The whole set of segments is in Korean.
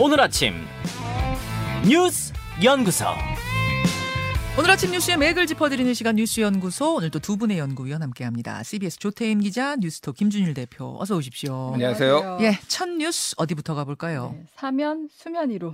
오늘 아침 뉴스 연구소 오늘 아침 뉴스의 맥을 짚어드리는 시간 뉴스 연구소 오늘도 두 분의 연구위원 함께합니다. CBS 조태임 기자, 뉴스톱 김준일 대표 어서 오십시오. 안녕하세요. 예, 첫 뉴스 어디부터 가볼까요? 네, 사면 수면 위로.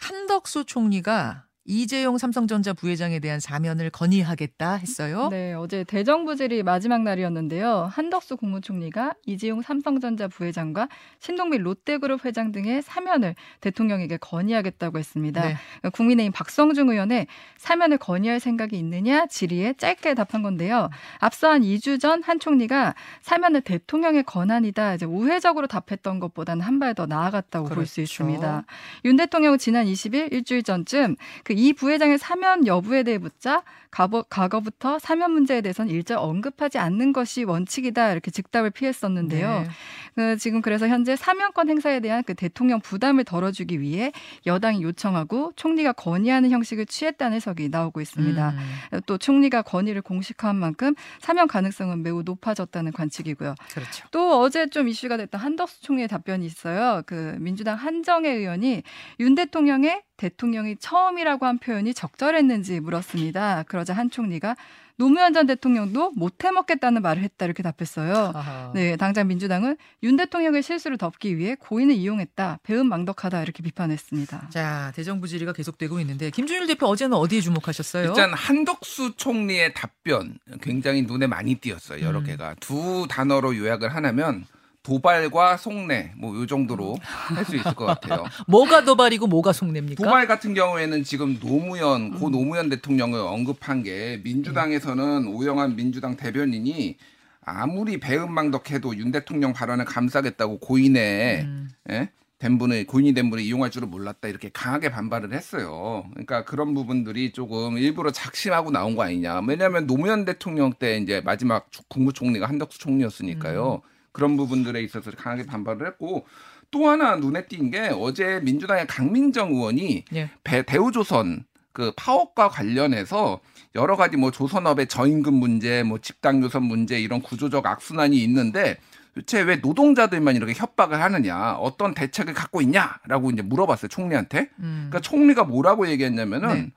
한덕수 총리가 이재용 삼성전자 부회장에 대한 사면을 건의하겠다 했어요. 네, 어제 대정부질이 마지막 날이었는데요. 한덕수 국무총리가 이재용 삼성전자 부회장과 신동빈 롯데그룹 회장 등의 사면을 대통령에게 건의하겠다고 했습니다. 네. 국민의힘 박성중 의원의 사면을 건의할 생각이 있느냐 질의에 짧게 답한 건데요. 앞서 한 2주 전 한 총리가 사면을 대통령의 권한이다 이제 우회적으로 답했던 것보다는 한 발 더 나아갔다고 볼수 그렇죠. 있습니다. 윤 대통령은 지난 20일 일주일 전쯤 그이 부회장의 사면 여부에 대해 묻자 과거, 과거 부터 사면 문제에 대해서는 일절 언급하지 않는 것이 원칙이다 이렇게 즉답을 피했었는데요. 네. 그 지금 그래서 현재 사면권 행사에 대한 그 대통령 부담을 덜어주기 위해 여당이 요청하고 총리가 건의하는 형식을 취했다는 해석이 나오고 있습니다. 음, 또 총리가 건의를 공식화한 만큼 사면 가능성은 매우 높아졌다는 관측이고요. 그렇죠. 또 어제 좀 이슈가 됐던 한덕수 총리의 답변이 있어요. 그 민주당 한정혜 의원이 윤 대통령의 대통령이 처음이라고 한 표현이 적절했는지 물었습니다. 그러자 한 총리가 노무현 전 대통령도 못 해 먹겠다는 말을 했다 이렇게 답했어요. 아하. 네, 당장 민주당은 윤 대통령의 실수를 덮기 위해 고인을 이용했다, 배은망덕하다 이렇게 비판했습니다. 자, 대정부 질의가 계속되고 있는데 김준일 대표 어제는 어디에 주목하셨어요? 일단 한덕수 총리의 답변 굉장히 눈에 많이 띄었어요. 여러 음. 개가 두 단어로 요약을 하나면 도발과 속내 뭐 요 정도로 할 수 있을 것 같아요. 뭐가 도발이고 뭐가 속냅니까? 도발 같은 경우에는 지금 노무현 음. 고 노무현 대통령을 언급한 게 민주당에서는 오영환 민주당 대변인이 아무리 배은망덕해도 윤 대통령 발언을 감싸겠다고 고인의 음. 예? 된 분을 고인이 된 분을 이용할 줄을 몰랐다 이렇게 강하게 반발을 했어요. 그러니까 그런 부분들이 조금 일부러 작심하고 나온 거 아니냐. 왜냐하면 노무현 대통령 때 이제 마지막 주- 국무총리가 한덕수 총리였으니까요. 그런 부분들에 있어서 강하게 반발을 했고 또 하나 눈에 띈 게 어제 민주당의 강민정 의원이 예. 배, 대우조선 그 파업과 관련해서 여러 가지 뭐 조선업의 저임금 문제, 뭐 집단 교섭 문제 이런 구조적 악순환이 있는데 도대체 왜 노동자들만 이렇게 협박을 하느냐, 어떤 대책을 갖고 있냐라고 이제 물어봤어요 총리한테. 음. 그러니까 총리가 뭐라고 얘기했냐면은 네.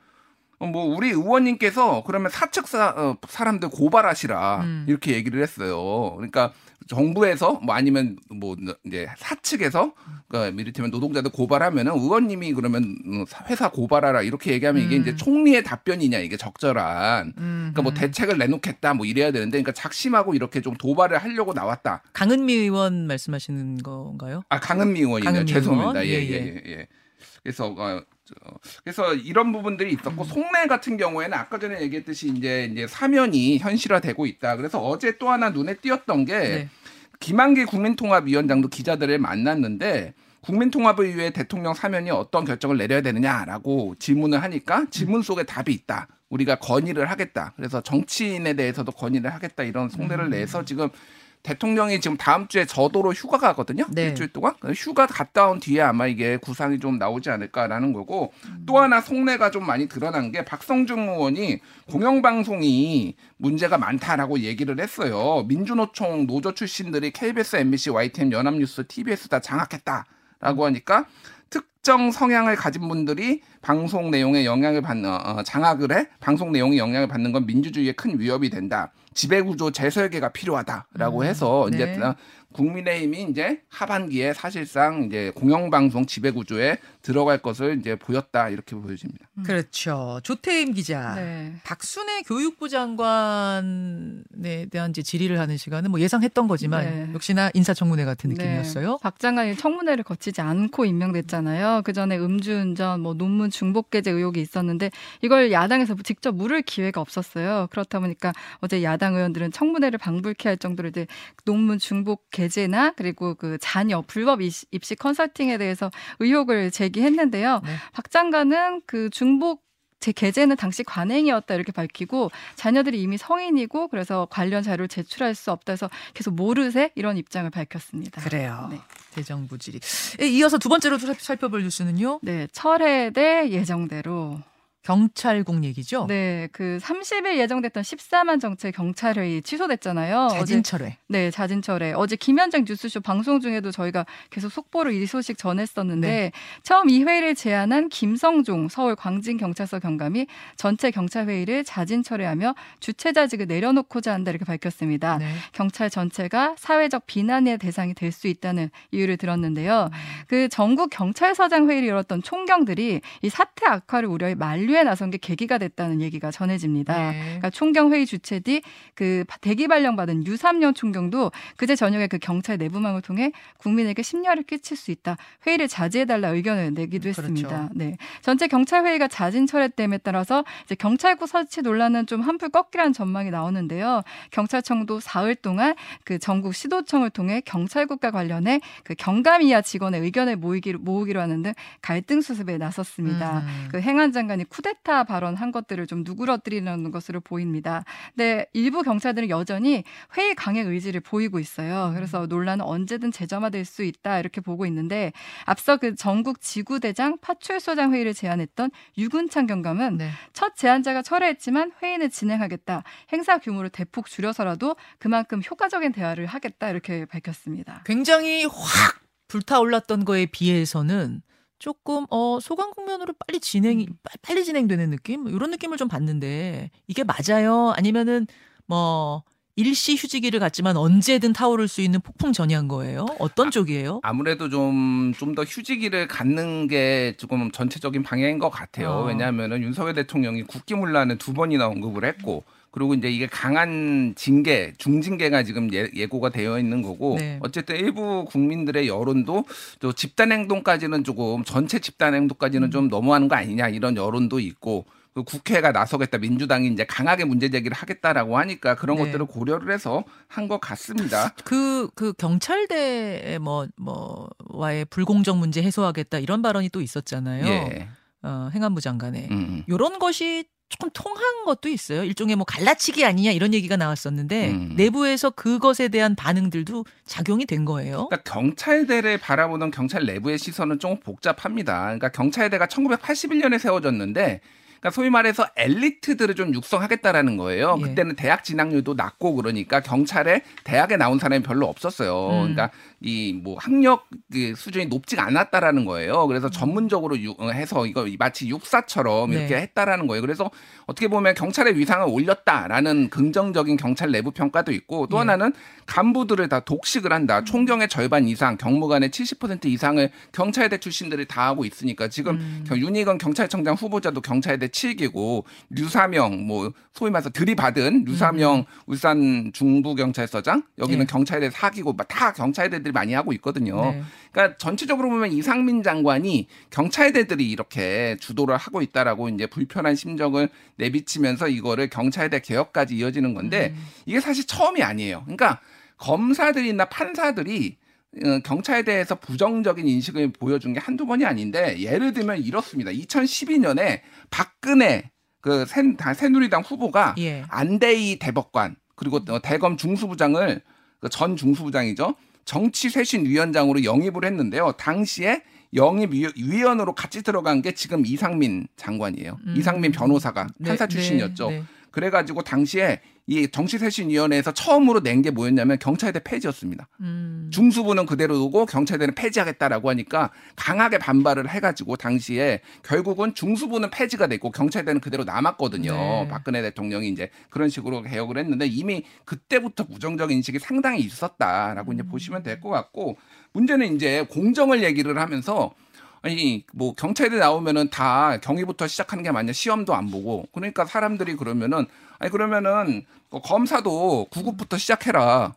어, 뭐 우리 의원님께서 그러면 사측 사, 어, 사람들 고발하시라 음. 이렇게 얘기를 했어요. 그러니까 정부에서 뭐 아니면 뭐 이제 사측에서 그러니까 이를테면 노동자들 고발하면은 의원님이 그러면 어, 회사 고발하라 이렇게 얘기하면 이게 음. 이제 총리의 답변이냐 이게 적절한 음, 그러니까 뭐 음. 대책을 내놓겠다 뭐 이래야 되는데 그러니까 작심하고 이렇게 좀 도발을 하려고 나왔다. 강은미 의원 말씀하시는 건가요? 아 강은미 의원이네요. 강은미 죄송합니다. 의원? 예, 예, 예, 예, 예. 그래서 어, 저, 그래서 이런 부분들이 있었고 속내 같은 경우에는 아까 전에 얘기했듯이 이제 이제 사면이 현실화되고 있다. 그래서 어제 또 하나 눈에 띄었던 게 네. 김한길 국민통합위원장도 기자들을 만났는데 국민통합을 위해 대통령 사면이 어떤 결정을 내려야 되느냐라고 질문을 하니까 질문 속에 답이 있다. 우리가 건의를 하겠다. 그래서 정치인에 대해서도 건의를 하겠다. 이런 속내를 음. 내서 지금 대통령이 지금 다음 주에 저도로 휴가 가거든요. 네. 일주일 동안 휴가 갔다 온 뒤에 아마 이게 구상이 좀 나오지 않을까라는 거고 또 하나 속내가 좀 많이 드러난 게 박성중 의원이 공영방송이 문제가 많다라고 얘기를 했어요. 민주노총 노조 출신들이 KBS, MBC, YTN, 연합뉴스, TBS 다 장악했다라고 하니까 특정 성향을 가진 분들이 방송 내용에 영향을 받는 어, 장악을 해 방송 내용에 영향을 받는 건 민주주의에 큰 위협이 된다. 지배구조 재설계가 필요하다라고 음, 해서 네. 이제 국민의힘이 이제 하반기에 사실상 이제 공영방송 지배구조에 들어갈 것을 이제 보였다 이렇게 보여집니다. 그렇죠. 조태임 기자. 네. 박순애 교육부 장관에 대한 이제 질의를 하는 시간은 뭐 예상했던 거지만 네. 역시나 인사청문회 같은 느낌이었어요. 네. 박 장관이 청문회를 거치지 않고 임명됐잖아요. 그 전에 음주운전, 뭐 논문 중복 게재 의혹이 있었는데 이걸 야당에서 직접 물을 기회가 없었어요. 그렇다 보니까 어제 야당 의원들은 청문회를 방불케 할 정도로 이제 논문 중복 게재나 그리고 그 자녀 불법 입시, 컨설팅에 대해서 의혹을 제기했는데요. 네. 박 장관은 그 중복 제 계제는 당시 관행이었다 이렇게 밝히고 자녀들이 이미 성인이고 그래서 관련 자료를 제출할 수 없다 해서 계속 모르세 이런 입장을 밝혔습니다. 그래요. 네. 대정부 질의. 에, 이어서 두 번째로 살- 살펴볼 뉴스는요. 네, 철회대 예정대로 경찰국 얘기죠? 네, 그 30일 예정됐던 14만 정체 경찰회의 취소됐잖아요. 자진 철회. 어제, 네, 자진 철회. 어제 김현정 뉴스쇼 방송 중에도 저희가 계속 속보로 이 소식 전했었는데 네. 처음 이 회의를 제안한 김성종 서울 광진경찰서 경감이 전체 경찰회의를 자진 철회하며 주최자직을 내려놓고자 한다 이렇게 밝혔습니다. 네. 경찰 전체가 사회적 비난의 대상이 될 수 있다는 이유를 들었는데요. 음. 그 전국 경찰서장 회의를 열었던 총경들이 이 사태 악화를 우려해 시위에 나선 게 계기가 됐다는 얘기가 전해집니다. 네. 그러니까 총경 회의 주최 뒤 그 대기 발령 받은 유삼년 총경도 그제 저녁에 그 경찰 내부망을 통해 국민에게 심려를 끼칠 수 있다. 회의를 자제해 달라 의견을 내기도 그렇죠. 했습니다. 네. 전체 경찰 회의가 자진 철회됨에 따라서 이제 경찰국 설치 논란은 좀 한풀 꺾이라는 전망이 나오는데요. 경찰청도 사흘 동안 그 전국 시도청을 통해 경찰국과 관련해 그 경감 이하 직원의 의견을 모이기로 모으기로 하는 등 갈등 수습에 나섰습니다. 음. 그 행안 장관이 쿠데 쿠데타 발언한 것들을 좀 누그러뜨리는 것으로 보입니다. 근데 일부 경찰들은 여전히 회의 강행 의지를 보이고 있어요. 그래서 논란은 언제든 재점화될 수 있다 이렇게 보고 있는데 앞서 그 전국 지구대장 파출소장 회의를 제안했던 유근창 경감은 네. 첫 제안자가 철회했지만 회의는 진행하겠다. 행사 규모를 대폭 줄여서라도 그만큼 효과적인 대화를 하겠다 이렇게 밝혔습니다. 굉장히 확 불타올랐던 거에 비해서는 조금 어 소강 국면으로 빨리 진행이 음. 빨리 진행되는 느낌 이런 느낌을 좀 받는데 이게 맞아요 아니면은 뭐 일시 휴지기를 갖지만 언제든 타오를 수 있는 폭풍 전이한 거예요? 어떤 아, 쪽이에요? 아무래도 좀 좀 더 휴지기를 갖는 게 조금 전체적인 방향인 것 같아요. 어. 왜냐하면은 윤석열 대통령이 국기문란을 두 번이나 언급을 했고 그리고 이제 이게 강한 징계, 중징계가 지금 예, 고가 되어 있는 거고 네. 어쨌든 일부 국민들의 여론도 또 집단 행동까지는 조금 전체 집단 행동까지는 음. 좀 너무하는 거 아니냐 이런 여론도 있고 그 국회가 나서겠다 민주당이 이제 강하게 문제 제기를 하겠다라고 하니까 그런 네. 것들을 고려를 해서 한 것 같습니다. 그그 그 경찰대 뭐 뭐와의 불공정 문제 해소하겠다 이런 발언이 또 있었잖아요. 예. 어, 행안부 장관에 음. 이런 것이 조금 통한 것도 있어요. 일종의 뭐 갈라치기 아니냐 이런 얘기가 나왔었는데 음. 내부에서 그것에 대한 반응들도 작용이 된 거예요. 그러니까 경찰대를 바라보는 경찰 내부의 시선은 좀 복잡합니다. 그러니까 경찰대가 1981년에 세워졌는데 그러니까 소위 말해서 엘리트들을 좀 육성하겠다라는 거예요. 예. 그때는 대학 진학률도 낮고 그러니까 경찰에 대학에 나온 사람이 별로 없었어요. 음. 그러니까 이 뭐 학력 그 수준이 높지가 않았다라는 거예요. 그래서 음. 전문적으로 유, 어, 해서 이거 마치 육사처럼 이렇게 네. 했다라는 거예요. 그래서 어떻게 보면 경찰의 위상을 올렸다라는 긍정적인 경찰 내부 평가도 있고 또 예. 하나는 간부들을 다 독식을 한다. 음. 총경의 절반 이상, 경무관의 70% 이상을 경찰대 출신들이 다 하고 있으니까 지금 음. 윤희건 경찰청장 후보자도 경찰대 7기고 류사명 뭐 소위 말해서 들이받은 류사명 음. 울산 중부경찰서장 여기는 네. 경찰대 4기고 다 경찰대들이 많이 하고 있거든요. 네. 그러니까 전체적으로 보면 이상민 장관이 경찰대들이 이렇게 주도를 하고 있다라고 이제 불편한 심정을 내비치면서 이거를 경찰대 개혁까지 이어지는 건데 음. 이게 사실 처음이 아니에요. 그러니까 검사들이나 판사들이 어, 경찰에 대해서 부정적인 인식을 보여준 게 한두 번이 아닌데 예를 들면 이렇습니다. 2012년에 박근혜 그 새, 새누리당 후보가 예. 안대희 대법관 그리고 어, 대검 중수부장을 그 전 중수부장이죠. 정치쇄신위원장으로 영입을 했는데요. 당시에 영입위원으로 같이 들어간 게 지금 이상민 장관이에요. 음. 이상민 변호사가 판사 네, 출신이었죠. 네, 네. 그래가지고 당시에 이 정치쇄신위원회에서 처음으로 낸 게 뭐였냐면 경찰대 폐지였습니다. 음. 중수부는 그대로 두고 경찰대는 폐지하겠다라고 하니까 강하게 반발을 해가지고 당시에 결국은 중수부는 폐지가 됐고 경찰대는 그대로 남았거든요. 네. 박근혜 대통령이 이제 그런 식으로 개혁을 했는데 이미 그때부터 부정적 인식이 상당히 있었다라고 음. 이제 보시면 될 것 같고 문제는 이제 공정을 얘기를 하면서 아니 뭐 경찰대 나오면은 다 경위부터 시작하는 게 맞냐 시험도 안 보고 그러니까 사람들이 그러면은 아니 그러면은 뭐 검사도 구급부터 시작해라.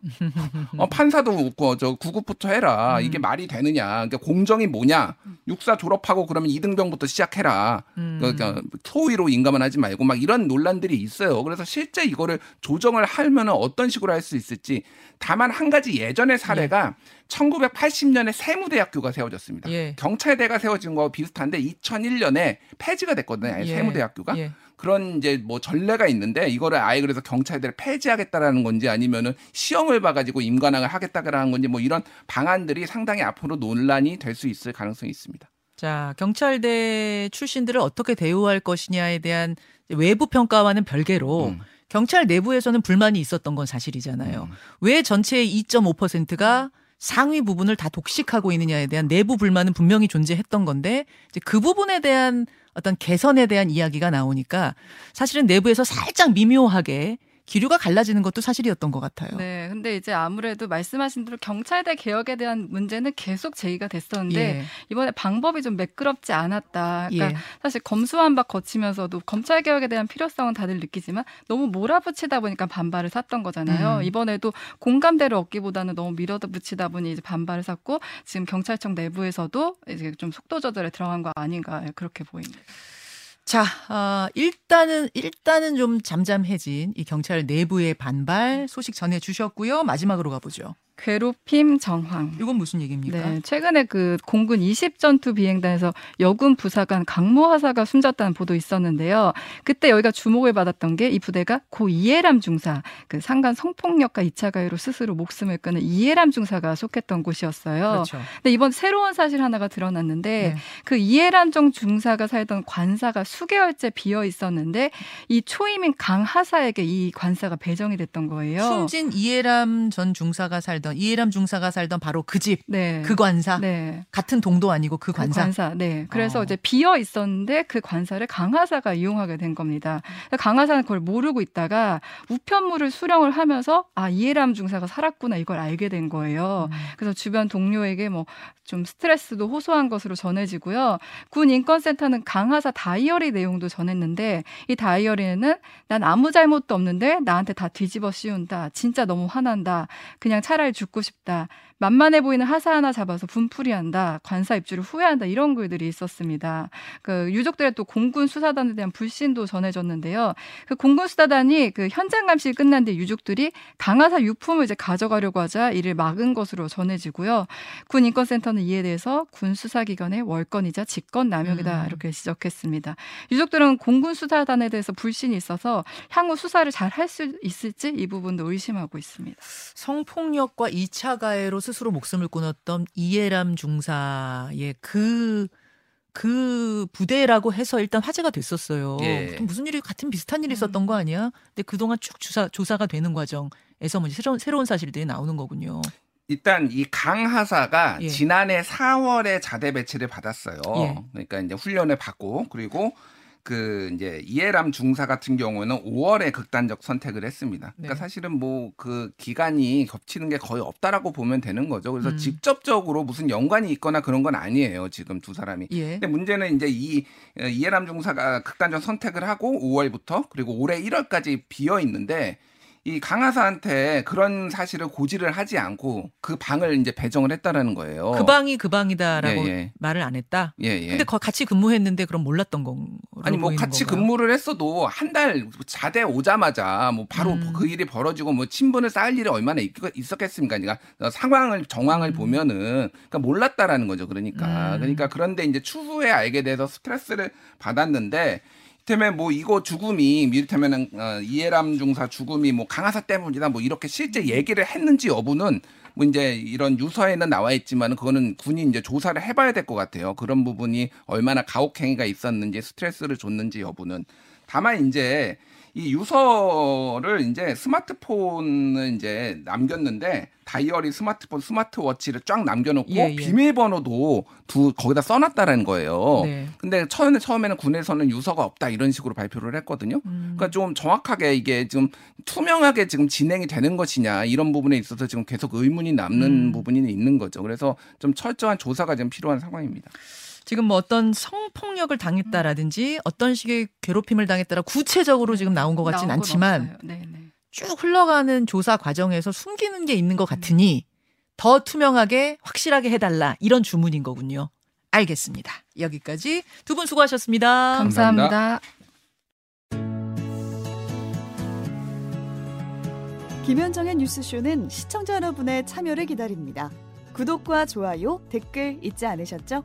어, 판사도 그, 저 구급부터 해라. 음. 이게 말이 되느냐. 그러니까 공정이 뭐냐. 육사 졸업하고 그러면 이등병부터 시작해라. 음. 그러니까 소위로 인감만 하지 말고 막 이런 논란들이 있어요. 그래서 실제 이거를 조정을 하면 어떤 식으로 할 수 있을지. 다만 한 가지 예전의 사례가 예. 1980년에 세무대학교가 세워졌습니다. 예. 경찰대가 세워진 거와 비슷한데 2001년에 폐지가 됐거든요. 예. 세무대학교가. 예. 그런 이제 뭐 전례가 있는데 이거를 아예 그래서 경찰대를 폐지하겠다라는 건지 아니면은 시험을 봐가지고 임관왕을 하겠다라는 건지 뭐 이런 방안들이 상당히 앞으로 논란이 될 수 있을 가능성이 있습니다. 자, 경찰대 출신들을 어떻게 대우할 것이냐에 대한 외부 평가와는 별개로 음. 경찰 내부에서는 불만이 있었던 건 사실이잖아요. 음. 왜 전체의 2.5%가 상위 부분을 다 독식하고 있느냐에 대한 내부 불만은 분명히 존재했던 건데 이제 그 부분에 대한 어떤 개선에 대한 이야기가 나오니까 사실은 내부에서 살짝 미묘하게 기류가 갈라지는 것도 사실이었던 것 같아요. 네. 근데 이제 아무래도 말씀하신 대로 경찰대 개혁에 대한 문제는 계속 제기가 됐었는데 예. 이번에 방법이 좀 매끄럽지 않았다. 그러니까 예. 사실 검수완박 거치면서도 검찰 개혁에 대한 필요성은 다들 느끼지만 너무 몰아붙이다 보니까 반발을 샀던 거잖아요. 음. 이번에도 공감대를 얻기보다는 너무 밀어붙이다 보니 이제 반발을 샀고 지금 경찰청 내부에서도 이제 좀 속도 조절에 들어간 거 아닌가 그렇게 보입니다. 자, 어, 일단은 일단은 좀 잠잠해진 이 경찰 내부의 반발 소식 전해 주셨고요. 마지막으로 가보죠. 괴롭힘 정황. 이건 무슨 얘기입니까? 네, 최근에 그 공군 20전투 비행단에서 여군 부사관 강모 하사가 숨졌다는 보도 있었는데요. 그때 여기가 주목을 받았던 게 이 부대가 고 이해람 중사, 그 상간 성폭력과 2차 가해로 스스로 목숨을 끊은 이해람 중사가 속했던 곳이었어요. 그렇죠. 근데 이번 새로운 사실 하나가 드러났는데 네. 그 이해람 정 중사가 살던 관사가 수개월째 비어 있었는데 이 초임인 강 하사에게 이 관사가 배정이 됐던 거예요. 숨진 이해람 전 중사가 살던 이해람 중사가 살던 바로 그 집, 네. 그 관사, 네. 같은 동도 아니고 그 관사. 그 관사, 네. 그래서 어. 이제 비어 있었는데 그 관사를 강하사가 이용하게 된 겁니다. 강하사는 그걸 모르고 있다가 우편물을 수령을 하면서 아 이해람 중사가 살았구나 이걸 알게 된 거예요. 음. 그래서 주변 동료에게 뭐 좀 스트레스도 호소한 것으로 전해지고요. 군 인권센터는 강하사 다이어리 내용도 전했는데 이 다이어리에는 난 아무 잘못도 없는데 나한테 다 뒤집어 씌운다. 진짜 너무 화난다. 그냥 차라리 죽고 싶다. 만만해 보이는 하사 하나 잡아서 분풀이한다. 관사 입주를 후회한다. 이런 글들이 있었습니다. 그 유족들의 또 공군 수사단에 대한 불신도 전해졌는데요. 그 공군 수사단이 그 현장 감식이 끝난 뒤 유족들이 강하사 유품을 이제 가져가려고 하자 이를 막은 것으로 전해지고요. 군 인권센터는 이에 대해서 군 수사기관의 월권이자 직권 남용이다. 음. 이렇게 지적했습니다. 유족들은 공군 수사단에 대해서 불신이 있어서 향후 수사를 잘 할 수 있을지 이 부분도 의심하고 있습니다. 성폭력과 2차 가해로 스스로 목숨을 끊었던 이해람 중사의 그, 그 부대라고 해서 일단 화제가 됐었어요. 예. 무슨 일이 같은 비슷한 일이 있었던 거 아니야? 근데 그동안 쭉 조사, 조사가 되는 과정에서 뭐 새로운, 새로운 사실들이 나오는 거군요. 일단 이 강하사가 예. 지난해 4월에 자대 배치를 받았어요. 예. 그러니까 이제 훈련을 받고 그리고 그 이제 이해람 중사 같은 경우는 5월에 극단적 선택을 했습니다. 그러니까 네. 사실은 뭐 그 기간이 겹치는 게 거의 없다라고 보면 되는 거죠. 그래서 음. 직접적으로 무슨 연관이 있거나 그런 건 아니에요. 지금 두 사람이. 예. 근데 문제는 이제 이 이해람 중사가 극단적 선택을 하고 5월부터 그리고 올해 1월까지 비어 있는데 이 강하사한테 그런 사실을 고지를 하지 않고 그 방을 이제 배정을 했다라는 거예요. 그 방이 그 방이다라고 예, 예. 말을 안 했다. 예, 예. 근데 같이 근무했는데 그럼 몰랐던 건 아니 뭐 같이 건가요? 근무를 했어도 한 달 자대 오자마자 뭐 바로 음. 그 일이 벌어지고 뭐 친분을 쌓을 일이 얼마나 있, 었겠습니까 그러니까 상황을 정황을 음. 보면은 그러니까 몰랐다라는 거죠. 그러니까 음. 그러니까 그런데 이제 추후에 알게 돼서 스트레스를 받았는데 이를테면 뭐 이거 죽음이 이를테면은 어, 이해람 중사 죽음이 뭐 강하사 때문이다 뭐 이렇게 실제 얘기를 했는지 여부는 뭐 이제 이런 유서에는 나와 있지만 그거는 군이 이제 조사를 해봐야 될 것 같아요. 그런 부분이 얼마나 가혹행위가 있었는지 스트레스를 줬는지 여부는 다만 이제 이 유서를 이제 스마트폰을 이제 남겼는데 다이어리 스마트폰 스마트워치를 쫙 남겨놓고 예, 예. 비밀번호도 두 거기다 써놨다라는 거예요. 네. 근데 처음에 처음에는 군에서는 유서가 없다 이런 식으로 발표를 했거든요. 음. 그러니까 좀 정확하게 이게 지금 투명하게 지금 진행이 되는 것이냐 이런 부분에 있어서 지금 계속 의문이 남는 음. 부분이 있는 거죠. 그래서 좀 철저한 조사가 지금 필요한 상황입니다. 지금 뭐 어떤 성폭력을 당했다라든지 어떤 식의 괴롭힘을 당했다라 구체적으로 지금 나온 것 같진 않지만 네, 네. 쭉 흘러가는 조사 과정에서 숨기는 게 있는 것 같으니 더 투명하게 확실하게 해달라 이런 주문인 거군요. 알겠습니다. 여기까지 두 분 수고하셨습니다. 감사합니다. 감사합니다. 김현정의 뉴스쇼는 시청자 여러분의 참여를 기다립니다. 구독과 좋아요, 댓글 잊지 않으셨죠?